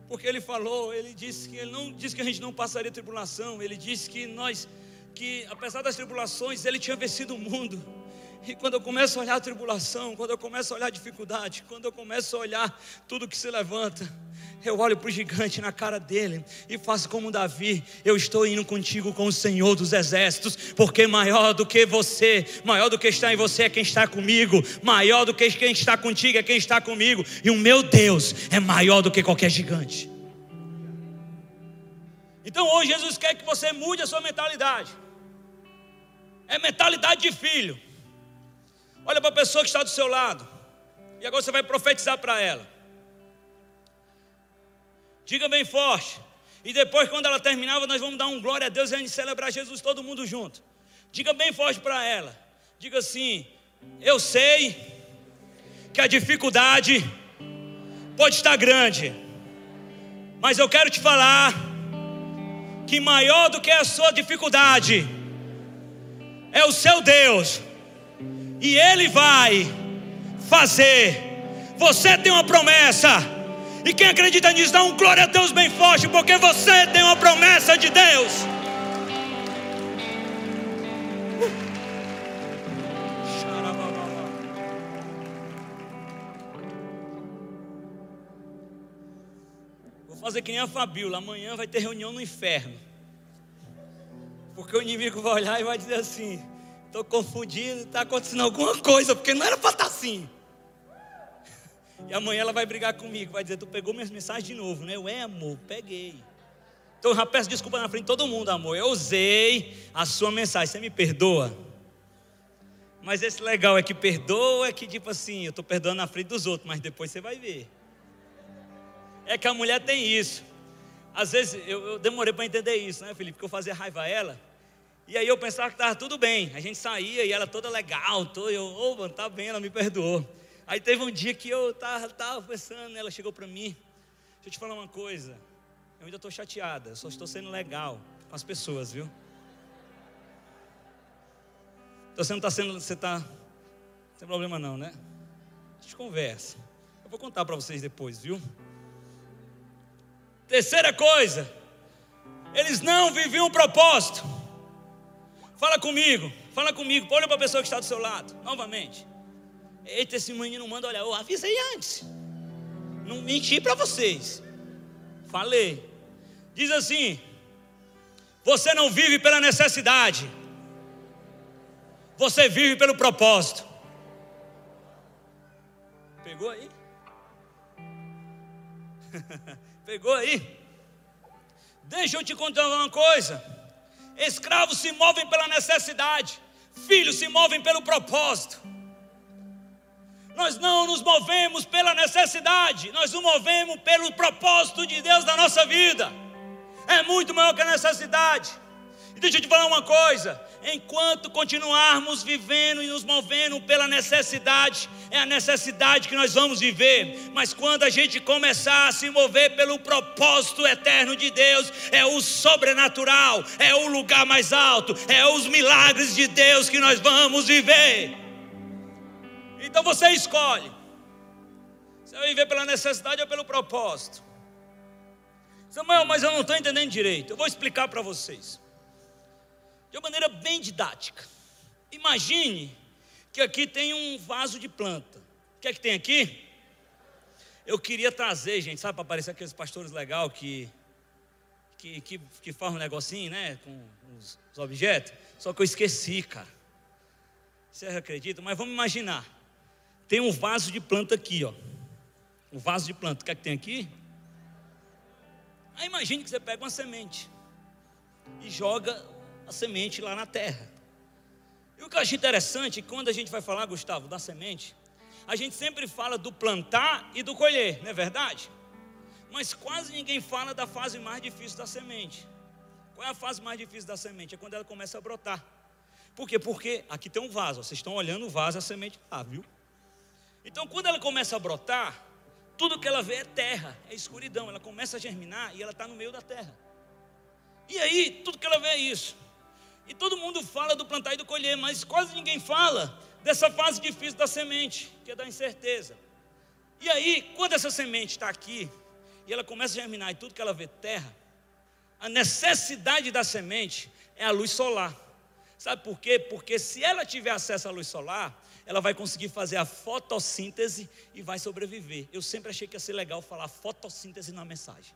porque ele falou, ele disse que ele não disse que a gente não passaria tribulação, ele disse que nós que apesar das tribulações, ele tinha vencido o mundo. E quando eu começo a olhar a tribulação, quando eu começo a olhar a dificuldade, quando eu começo a olhar tudo que se levanta, eu olho para o gigante na cara dele e faço como Davi: eu estou indo contigo com o Senhor dos exércitos, porque maior do que você, maior do que está em você é quem está comigo, maior do que quem está contigo é quem está comigo, e o meu Deus é maior do que qualquer gigante. Então hoje Jesus quer que você mude a sua mentalidade, é mentalidade de filho. Olha para a pessoa que está do seu lado, e agora você vai profetizar para ela. Diga bem forte. E depois, quando ela terminava, nós vamos dar um glória a Deus e a gente celebrar Jesus todo mundo junto. Diga bem forte para ela. Diga assim: Eu sei que a dificuldade pode estar grande, mas eu quero te falar que maior do que a sua dificuldade é o seu Deus, e Ele vai fazer. Você tem uma promessa e quem acredita nisso, dá um glória a Deus bem forte, porque você tem uma promessa de Deus. Vou fazer que nem a Fabíola, amanhã vai ter reunião no inferno. Porque o inimigo vai olhar e vai dizer assim: Estou confundido, está acontecendo alguma coisa, porque não era para estar tá assim. E amanhã ela vai brigar comigo, vai dizer: Tu pegou minhas mensagens de novo, né? Eu é amor, peguei. Então eu já peço desculpa na frente de todo mundo, amor. Eu usei a sua mensagem, você me perdoa? Mas esse legal é que perdoa, é que tipo assim, eu estou perdoando na frente dos outros, mas depois você vai ver. É que a mulher tem isso. Às vezes eu, eu demorei para entender isso, né, Felipe? Porque eu fazia raiva a ela. E aí eu pensava que estava tudo bem. A gente saía e ela toda legal, tô, eu, ô, oh, tá bem, ela me perdoou. Aí teve um dia que eu estava tava pensando, ela chegou para mim. Deixa eu te falar uma coisa. Eu ainda estou chateada, só estou sendo legal com as pessoas, viu? Então você não está sendo, você está, não tem problema não, né? A gente conversa. Eu vou contar para vocês depois, viu? Terceira coisa, eles não viviam um propósito. Fala comigo, fala comigo, olha para a pessoa que está do seu lado, novamente. Eita, esse menino manda olhar, eu avisei antes. Não menti para vocês. Falei. Diz assim: você não vive pela necessidade, você vive pelo propósito. Pegou aí? Pegou aí? Deixa eu te contar uma coisa. Escravos se movem pela necessidade, filhos se movem pelo propósito. Nós não nos movemos pela necessidade, nós nos movemos pelo propósito de Deus na nossa vida. É muito maior que a necessidade. E deixa eu te falar uma coisa: enquanto continuarmos vivendo e nos movendo pela necessidade, é a necessidade que nós vamos viver, mas quando a gente começar a se mover pelo propósito eterno de Deus, é o sobrenatural, é o lugar mais alto, é os milagres de Deus que nós vamos viver. Então você escolhe: você vai viver pela necessidade ou pelo propósito? Samuel, mas eu não estou entendendo direito. Eu vou explicar para vocês de uma maneira bem didática. Imagine que aqui tem um vaso de planta. O que é que tem aqui? Eu queria trazer, gente, sabe, para aparecer aqueles pastores legal que, que, que, que fazem um negocinho, né, com os, os objetos. Só que eu esqueci, cara. Vocês acreditam? Mas vamos imaginar. Tem um vaso de planta aqui, ó. Um vaso de planta. O que é que tem aqui? Aí imagine que você pega uma semente e joga a semente lá na terra. E o que eu acho interessante, quando a gente vai falar, Gustavo, da semente, a gente sempre fala do plantar e do colher, não é verdade? Mas quase ninguém fala da fase mais difícil da semente. Qual é a fase mais difícil da semente? É quando ela começa a brotar. Por quê? Porque aqui tem um vaso, vocês estão olhando o vaso, a semente lá, viu? Então, quando ela começa a brotar, tudo que ela vê é terra, é escuridão. Ela começa a germinar e ela está no meio da terra. E aí, tudo que ela vê é isso. E todo mundo fala do plantar e do colher, mas quase ninguém fala dessa fase difícil da semente, que é da incerteza. E aí, quando essa semente está aqui, e ela começa a germinar, e tudo que ela vê terra, a necessidade da semente é a luz solar. Sabe por quê? Porque se ela tiver acesso à luz solar, ela vai conseguir fazer a fotossíntese e vai sobreviver. Eu sempre achei que ia ser legal falar fotossíntese na mensagem.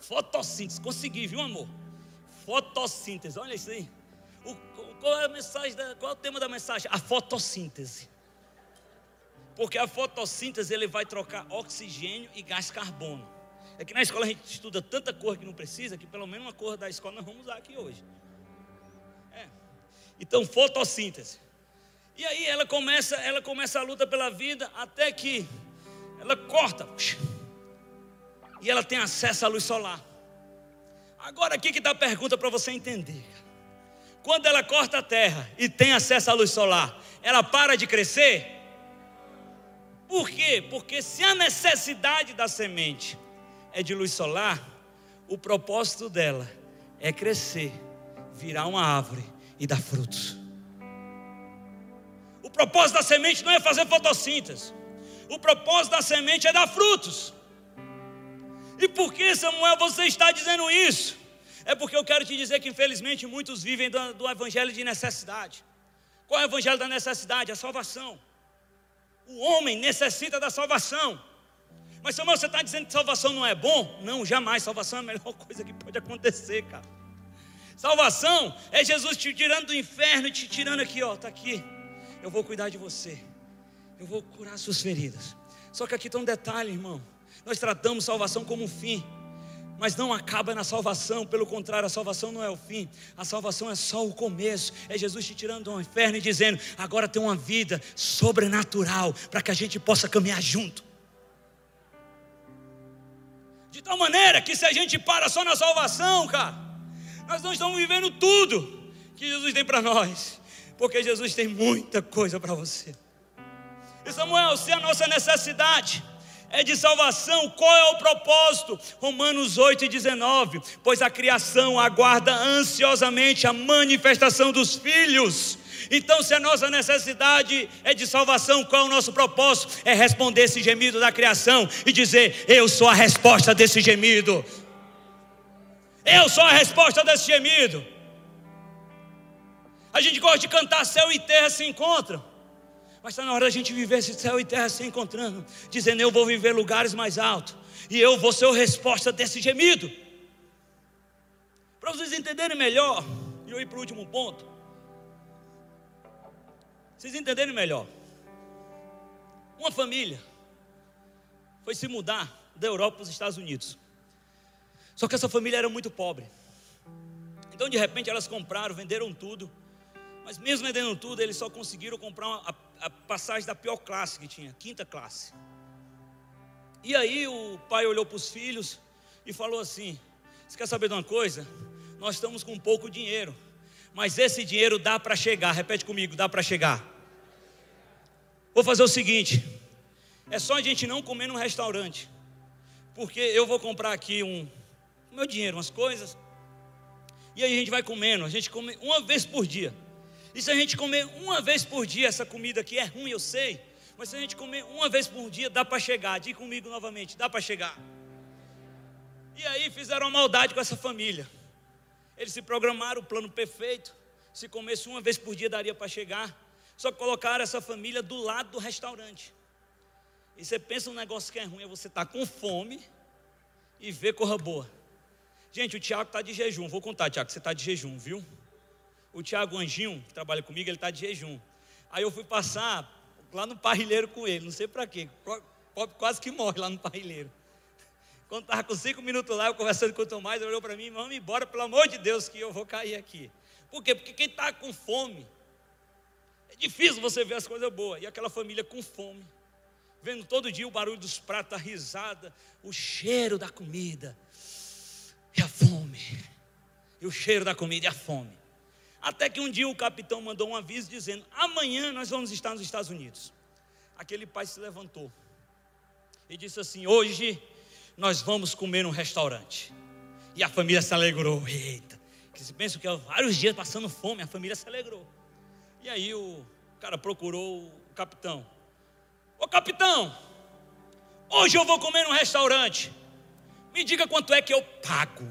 Fotossíntese, consegui, viu, amor? fotossíntese. Olha isso aí. O, qual, é a mensagem da, qual é o tema da mensagem? A fotossíntese. Porque a fotossíntese ele vai trocar oxigênio e gás carbono. É que na escola a gente estuda tanta cor que não precisa, que pelo menos uma cor da escola nós vamos usar aqui hoje. Então, fotossíntese. E aí ela começa, ela começa a luta pela vida até que ela corta. E ela tem acesso à luz solar. Agora aqui que está a pergunta para você entender. Quando ela corta a terra e tem acesso à luz solar, ela para de crescer? Por quê? Porque se a necessidade da semente é de luz solar, o propósito dela é crescer, virar uma árvore e dar frutos. O propósito da semente não é fazer fotossíntese. O propósito da semente é dar frutos. E por que, Samuel, você está dizendo isso? É porque eu quero te dizer que, infelizmente, muitos vivem do, do evangelho de necessidade. Qual é o evangelho da necessidade? A salvação. O homem necessita da salvação. Mas, Samuel, você está dizendo que salvação não é bom? Não, jamais. Salvação é a melhor coisa que pode acontecer, cara. Salvação é Jesus te tirando do inferno e te tirando aqui, ó, tá aqui. Eu vou cuidar de você. Eu vou curar suas feridas. Só que aqui tem um detalhe, irmão. Nós tratamos salvação como um fim mas não acaba na salvação, pelo contrário, a salvação não é o fim, a salvação é só o começo. É Jesus te tirando do inferno e dizendo: agora tem uma vida sobrenatural para que a gente possa caminhar junto. De tal maneira que se a gente para só na salvação, cara, nós não estamos vivendo tudo que Jesus tem para nós, porque Jesus tem muita coisa para você. E Samuel, se a nossa necessidade é de salvação, qual é o propósito? Romanos 8 e 19: Pois a criação aguarda ansiosamente a manifestação dos filhos. Então, se a nossa necessidade é de salvação, qual é o nosso propósito? É responder esse gemido da criação e dizer: Eu sou a resposta desse gemido. Eu sou a resposta desse gemido. A gente gosta de cantar céu e terra se encontram. Mas está na hora da gente viver esse céu e terra se encontrando, dizendo: Eu vou viver lugares mais altos, e eu vou ser a resposta desse gemido. Para vocês entenderem melhor, e eu ir para o último ponto. Vocês entenderem melhor. Uma família foi se mudar da Europa para os Estados Unidos. Só que essa família era muito pobre. Então, de repente, elas compraram, venderam tudo. Mas mesmo vendendo tudo, eles só conseguiram comprar uma, a passagem da pior classe que tinha, quinta classe. E aí o pai olhou para os filhos e falou assim: Você quer saber de uma coisa? Nós estamos com pouco dinheiro, mas esse dinheiro dá para chegar. Repete comigo: dá para chegar. Vou fazer o seguinte: é só a gente não comer num restaurante, porque eu vou comprar aqui um meu dinheiro, umas coisas, e aí a gente vai comendo. A gente come uma vez por dia. E se a gente comer uma vez por dia, essa comida aqui é ruim, eu sei. Mas se a gente comer uma vez por dia, dá para chegar. Diga comigo novamente, dá para chegar. E aí fizeram uma maldade com essa família. Eles se programaram o plano perfeito. Se comesse uma vez por dia, daria para chegar. Só que colocaram essa família do lado do restaurante. E você pensa um negócio que é ruim, é você estar tá com fome e ver corra boa. Gente, o Tiago está de jejum. Vou contar, Tiago, você está de jejum, viu? o Tiago Anjinho, que trabalha comigo, ele está de jejum. Aí eu fui passar lá no parrilheiro com ele, não sei para quê. Quase que morre lá no parrilheiro. Quando estava com cinco minutos lá, eu conversando com o Tomás, ele olhou para mim, vamos embora, pelo amor de Deus, que eu vou cair aqui. Por quê? Porque quem está com fome, é difícil você ver as coisas boas. E aquela família com fome, vendo todo dia o barulho dos pratos, a risada, o cheiro da comida, e a fome. E o cheiro da comida e a fome. Até que um dia o capitão mandou um aviso dizendo: amanhã nós vamos estar nos Estados Unidos. Aquele pai se levantou e disse assim: hoje nós vamos comer num restaurante. E a família se alegrou. Eita, que se pensa que há vários dias passando fome, a família se alegrou. E aí o cara procurou o capitão. Ô capitão, hoje eu vou comer num restaurante. Me diga quanto é que eu pago.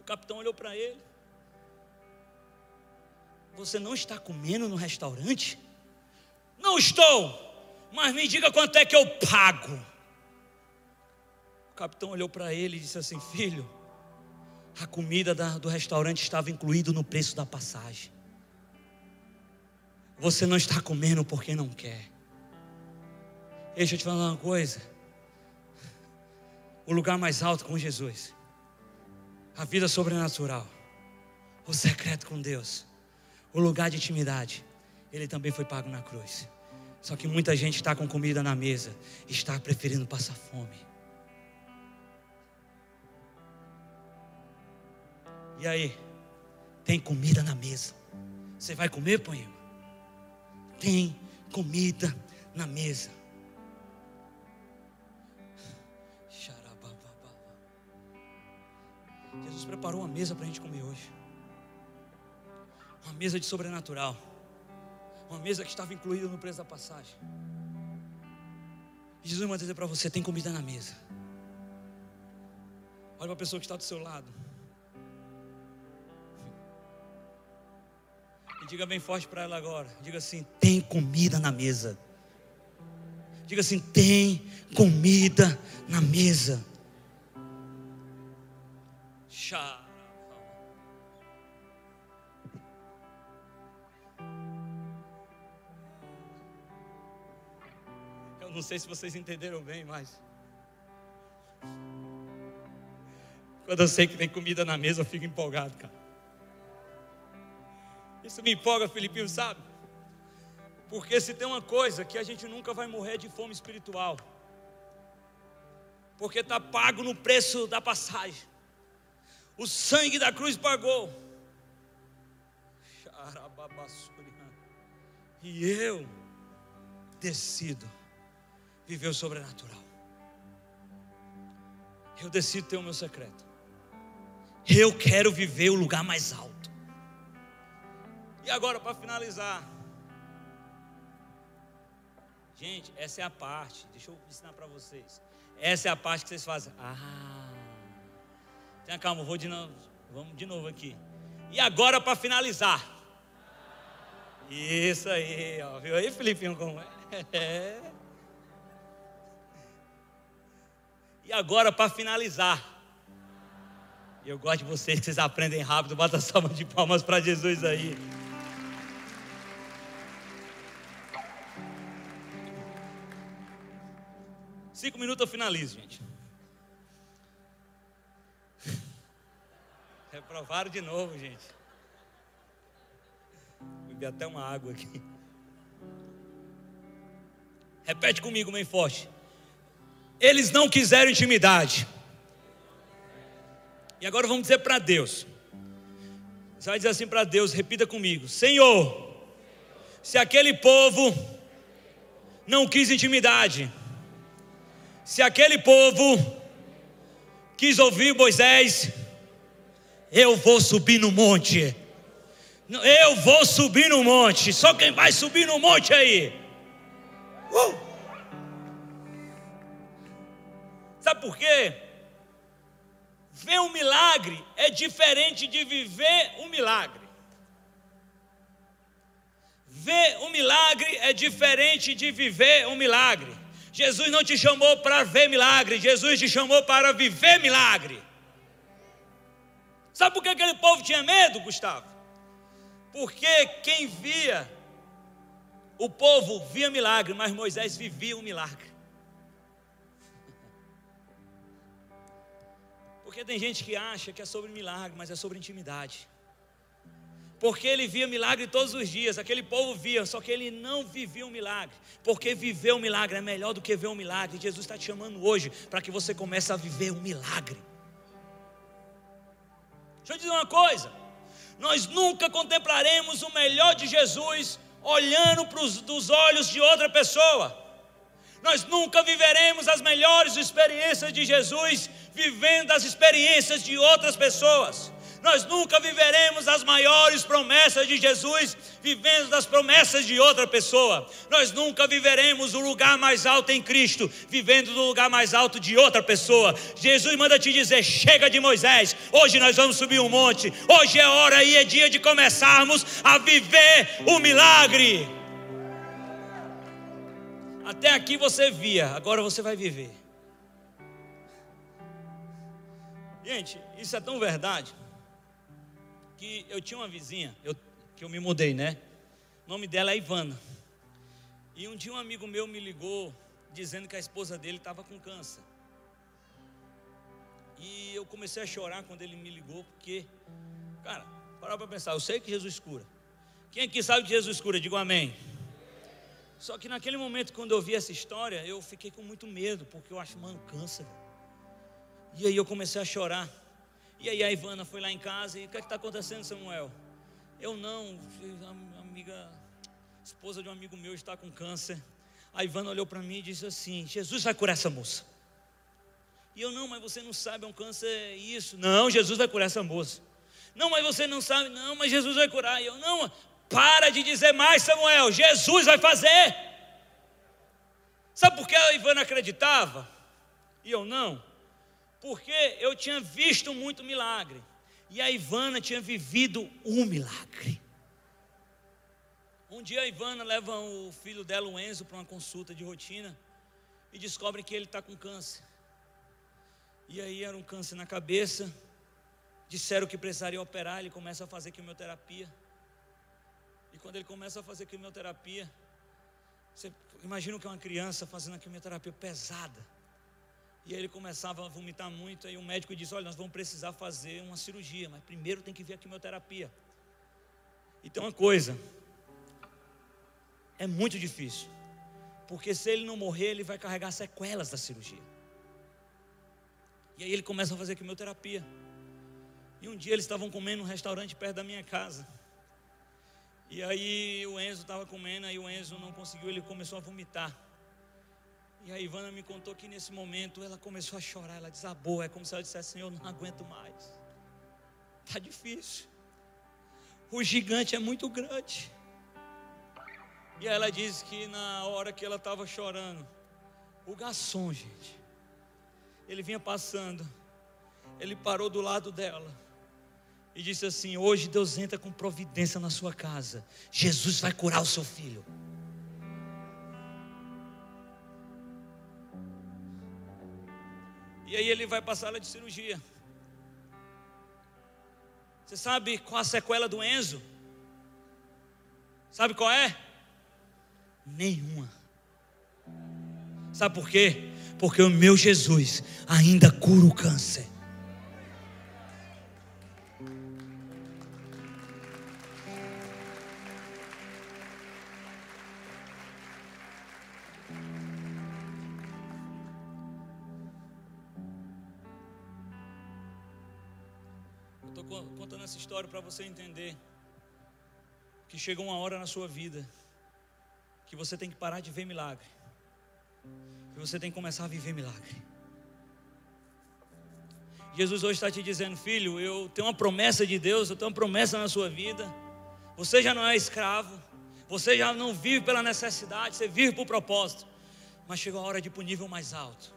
O capitão olhou para ele. Você não está comendo no restaurante? Não estou, mas me diga quanto é que eu pago. O capitão olhou para ele e disse assim: Filho, a comida da, do restaurante estava incluído no preço da passagem. Você não está comendo porque não quer. Deixa eu te falar uma coisa. O lugar mais alto com Jesus, a vida sobrenatural, o secreto com Deus o lugar de intimidade, ele também foi pago na cruz. Só que muita gente está com comida na mesa, está preferindo passar fome. E aí, tem comida na mesa. Você vai comer, poema? Tem comida na mesa. Jesus preparou uma mesa para a gente comer hoje. Uma mesa de sobrenatural. Uma mesa que estava incluída no preço da passagem. E Jesus vai dizer para você: tem comida na mesa. Olha para a pessoa que está do seu lado. E diga bem forte para ela agora. Diga assim: tem comida na mesa. Diga assim: tem comida na mesa. Sei se vocês entenderam bem, mas. Quando eu sei que tem comida na mesa, eu fico empolgado, cara. Isso me empolga, Filipinho, sabe? Porque se tem uma coisa que a gente nunca vai morrer de fome espiritual, porque está pago no preço da passagem, o sangue da cruz pagou. E eu decido viver o sobrenatural. Eu decido ter o meu secreto. Eu quero viver o lugar mais alto. E agora, para finalizar, gente, essa é a parte. Deixa eu ensinar para vocês. Essa é a parte que vocês fazem. Ah, tenha calma, vou de novo. Vamos de novo aqui. E agora, para finalizar. Isso aí, ó. Viu aí, Filipinho, como é? é. E agora, para finalizar. Eu gosto de vocês que vocês aprendem rápido. Bota salva de palmas para Jesus aí. Cinco minutos eu finalizo, gente. Reprovaram de novo, gente. Bebi até uma água aqui. Repete comigo bem forte. Eles não quiseram intimidade. E agora vamos dizer para Deus. Você vai dizer assim para Deus, repita comigo: Senhor, se aquele povo não quis intimidade, se aquele povo quis ouvir Moisés, eu vou subir no monte. Eu vou subir no monte. Só quem vai subir no monte aí? Uh! Sabe por quê? Ver um milagre é diferente de viver um milagre. Ver um milagre é diferente de viver um milagre. Jesus não te chamou para ver milagre, Jesus te chamou para viver milagre. Sabe por que aquele povo tinha medo, Gustavo? Porque quem via, o povo via milagre, mas Moisés vivia um milagre. Porque tem gente que acha que é sobre milagre, mas é sobre intimidade. Porque ele via milagre todos os dias, aquele povo via, só que ele não vivia um milagre. Porque viver um milagre é melhor do que ver um milagre. Jesus está te chamando hoje para que você comece a viver um milagre. Deixa eu dizer uma coisa: nós nunca contemplaremos o melhor de Jesus olhando para os olhos de outra pessoa. Nós nunca viveremos as melhores experiências de Jesus vivendo as experiências de outras pessoas. Nós nunca viveremos as maiores promessas de Jesus vivendo as promessas de outra pessoa. Nós nunca viveremos o lugar mais alto em Cristo vivendo do lugar mais alto de outra pessoa. Jesus manda te dizer: chega de Moisés, hoje nós vamos subir um monte. Hoje é hora e é dia de começarmos a viver o milagre. Até aqui você via, agora você vai viver. Gente, isso é tão verdade que eu tinha uma vizinha, eu, que eu me mudei, né? O nome dela é Ivana. E um dia um amigo meu me ligou dizendo que a esposa dele estava com câncer. E eu comecei a chorar quando ele me ligou, porque, cara, para para pensar, eu sei que Jesus cura. Quem aqui sabe que Jesus cura? Diga amém. Só que naquele momento, quando eu vi essa história, eu fiquei com muito medo, porque eu acho, mano, câncer. E aí eu comecei a chorar. E aí a Ivana foi lá em casa e o que é está acontecendo, Samuel? Eu não, a amiga, esposa de um amigo meu está com câncer. A Ivana olhou para mim e disse assim: Jesus vai curar essa moça. E eu, não, mas você não sabe, é um câncer isso. Não, Jesus vai curar essa moça. Não, mas você não sabe, não, mas Jesus vai curar. E eu, não, para de dizer mais, Samuel, Jesus vai fazer. Sabe por que a Ivana acreditava? E eu não? Porque eu tinha visto muito milagre. E a Ivana tinha vivido um milagre. Um dia a Ivana leva o filho dela, o Enzo, para uma consulta de rotina e descobre que ele está com câncer. E aí era um câncer na cabeça. Disseram que precisaria operar, ele começa a fazer quimioterapia. E quando ele começa a fazer quimioterapia, Você imagina que é uma criança fazendo a quimioterapia pesada. E aí ele começava a vomitar muito, aí o médico disse: Olha, nós vamos precisar fazer uma cirurgia, mas primeiro tem que ver a quimioterapia. E tem uma coisa, é muito difícil, porque se ele não morrer, ele vai carregar sequelas da cirurgia. E aí ele começa a fazer quimioterapia. E um dia eles estavam comendo num restaurante perto da minha casa. E aí o Enzo estava comendo, aí o Enzo não conseguiu, ele começou a vomitar. E a Ivana me contou que nesse momento ela começou a chorar, ela desabou, é como se ela dissesse eu não aguento mais. Está difícil. O gigante é muito grande. E ela disse que na hora que ela estava chorando, o garçom, gente, ele vinha passando, ele parou do lado dela e disse assim: Hoje Deus entra com providência na sua casa. Jesus vai curar o seu filho. E aí ele vai para a sala de cirurgia. Você sabe qual a sequela do Enzo? Sabe qual é? Nenhuma. Sabe por quê? Porque o meu Jesus ainda cura o câncer. Você entender que chegou uma hora na sua vida que você tem que parar de ver milagre, que você tem que começar a viver milagre. Jesus hoje está te dizendo, filho, eu tenho uma promessa de Deus, eu tenho uma promessa na sua vida. Você já não é escravo, você já não vive pela necessidade, você vive por propósito. Mas chegou a hora de ir para o nível mais alto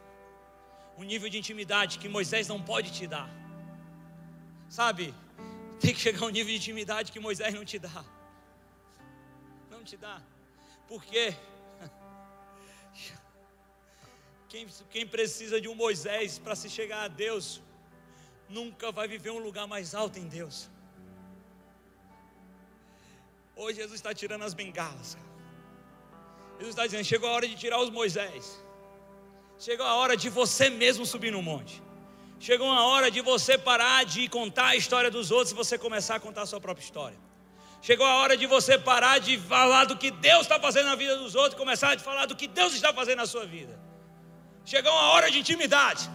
um nível de intimidade que Moisés não pode te dar. Sabe, tem que chegar a um nível de intimidade que Moisés não te dá. Não te dá. Por quê? Quem, quem precisa de um Moisés para se chegar a Deus, nunca vai viver um lugar mais alto em Deus. Hoje Jesus está tirando as bengalas. Jesus está dizendo: chegou a hora de tirar os Moisés. Chegou a hora de você mesmo subir no monte. Chegou uma hora de você parar de contar a história dos outros e você começar a contar a sua própria história. Chegou a hora de você parar de falar do que Deus está fazendo na vida dos outros e começar a falar do que Deus está fazendo na sua vida. Chegou uma hora de intimidade.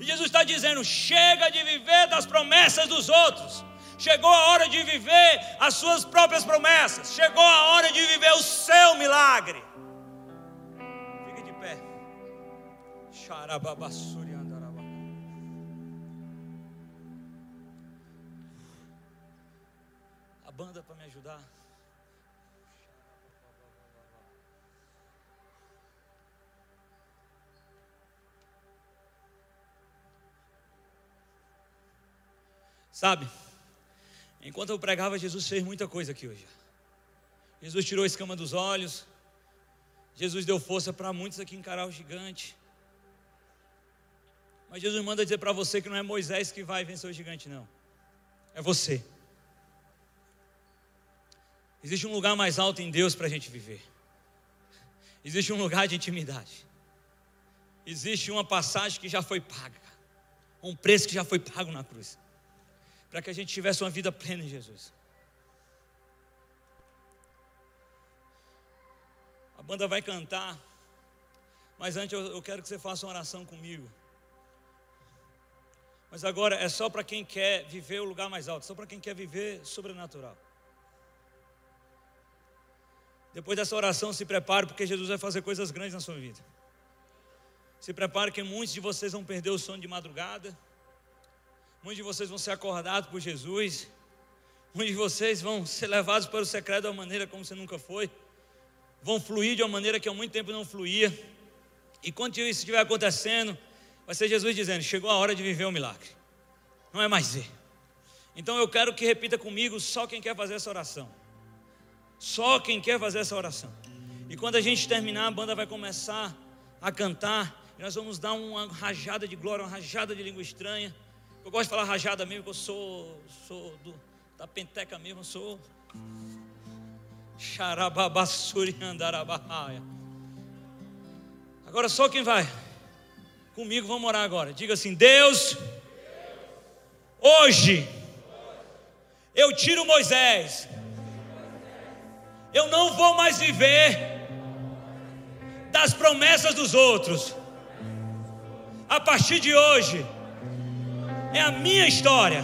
E Jesus está dizendo: chega de viver das promessas dos outros. Chegou a hora de viver as suas próprias promessas. Chegou a hora de viver o seu milagre. Fique de pé. Xarababassuri. Banda para me ajudar. Sabe, enquanto eu pregava, Jesus fez muita coisa aqui hoje. Jesus tirou a escama dos olhos, Jesus deu força para muitos aqui encarar o gigante. Mas Jesus manda dizer para você que não é Moisés que vai vencer o gigante, não. É você. Existe um lugar mais alto em Deus para a gente viver. Existe um lugar de intimidade. Existe uma passagem que já foi paga. Um preço que já foi pago na cruz. Para que a gente tivesse uma vida plena em Jesus. A banda vai cantar. Mas antes eu, quero que você faça uma oração comigo. Mas agora é só para quem quer viver o lugar mais alto, só para quem quer viver sobrenatural. Depois dessa oração, se prepare, porque Jesus vai fazer coisas grandes na sua vida. Se prepare, que muitos de vocês vão perder o sono de madrugada. Muitos de vocês vão ser acordados por Jesus. Muitos de vocês vão ser levados para o secreto de uma maneira como você nunca foi. Vão fluir de uma maneira que há muito tempo não fluía. E quando isso estiver acontecendo, vai ser Jesus dizendo: Chegou a hora de viver o milagre. Não é mais ver. Então eu quero que repita comigo, só quem quer fazer essa oração. Só quem quer fazer essa oração. E quando a gente terminar, a banda vai começar a cantar. E nós vamos dar uma rajada de glória, uma rajada de língua estranha. Eu gosto de falar rajada mesmo, porque eu sou, sou do, da penteca mesmo, eu sou. Xarababassuri andarabahaia. Agora só quem vai comigo, vamos orar agora. Diga assim: Deus, hoje eu tiro Moisés. Eu não vou mais viver das promessas dos outros. A partir de hoje, é a minha história.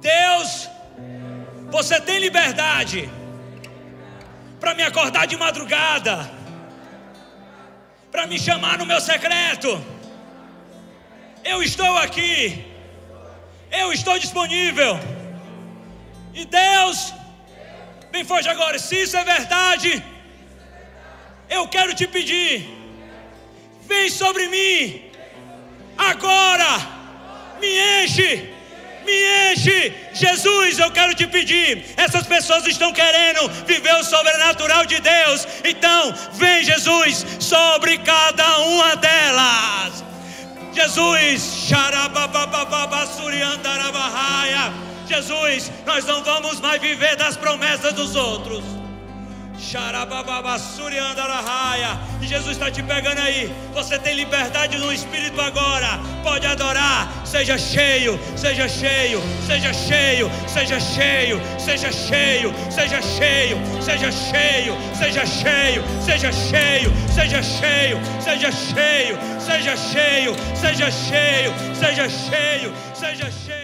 Deus, você tem liberdade para me acordar de madrugada, para me chamar no meu secreto. Eu estou aqui, eu estou disponível. E Deus, bem forte agora, se isso é verdade, eu quero te pedir, vem sobre mim, agora me enche, me enche. Jesus, eu quero te pedir. Essas pessoas estão querendo viver o sobrenatural de Deus. Então, vem, Jesus, sobre cada uma delas. Jesus, Jesus, nós não vamos mais viver das promessas dos outros. E Jesus está te pegando aí. Você tem liberdade no Espírito agora. Pode adorar. Seja cheio, seja cheio, seja cheio, seja cheio, seja cheio, seja cheio, seja cheio, seja cheio, seja cheio, seja cheio, seja cheio, seja cheio, seja cheio, seja cheio, seja cheio.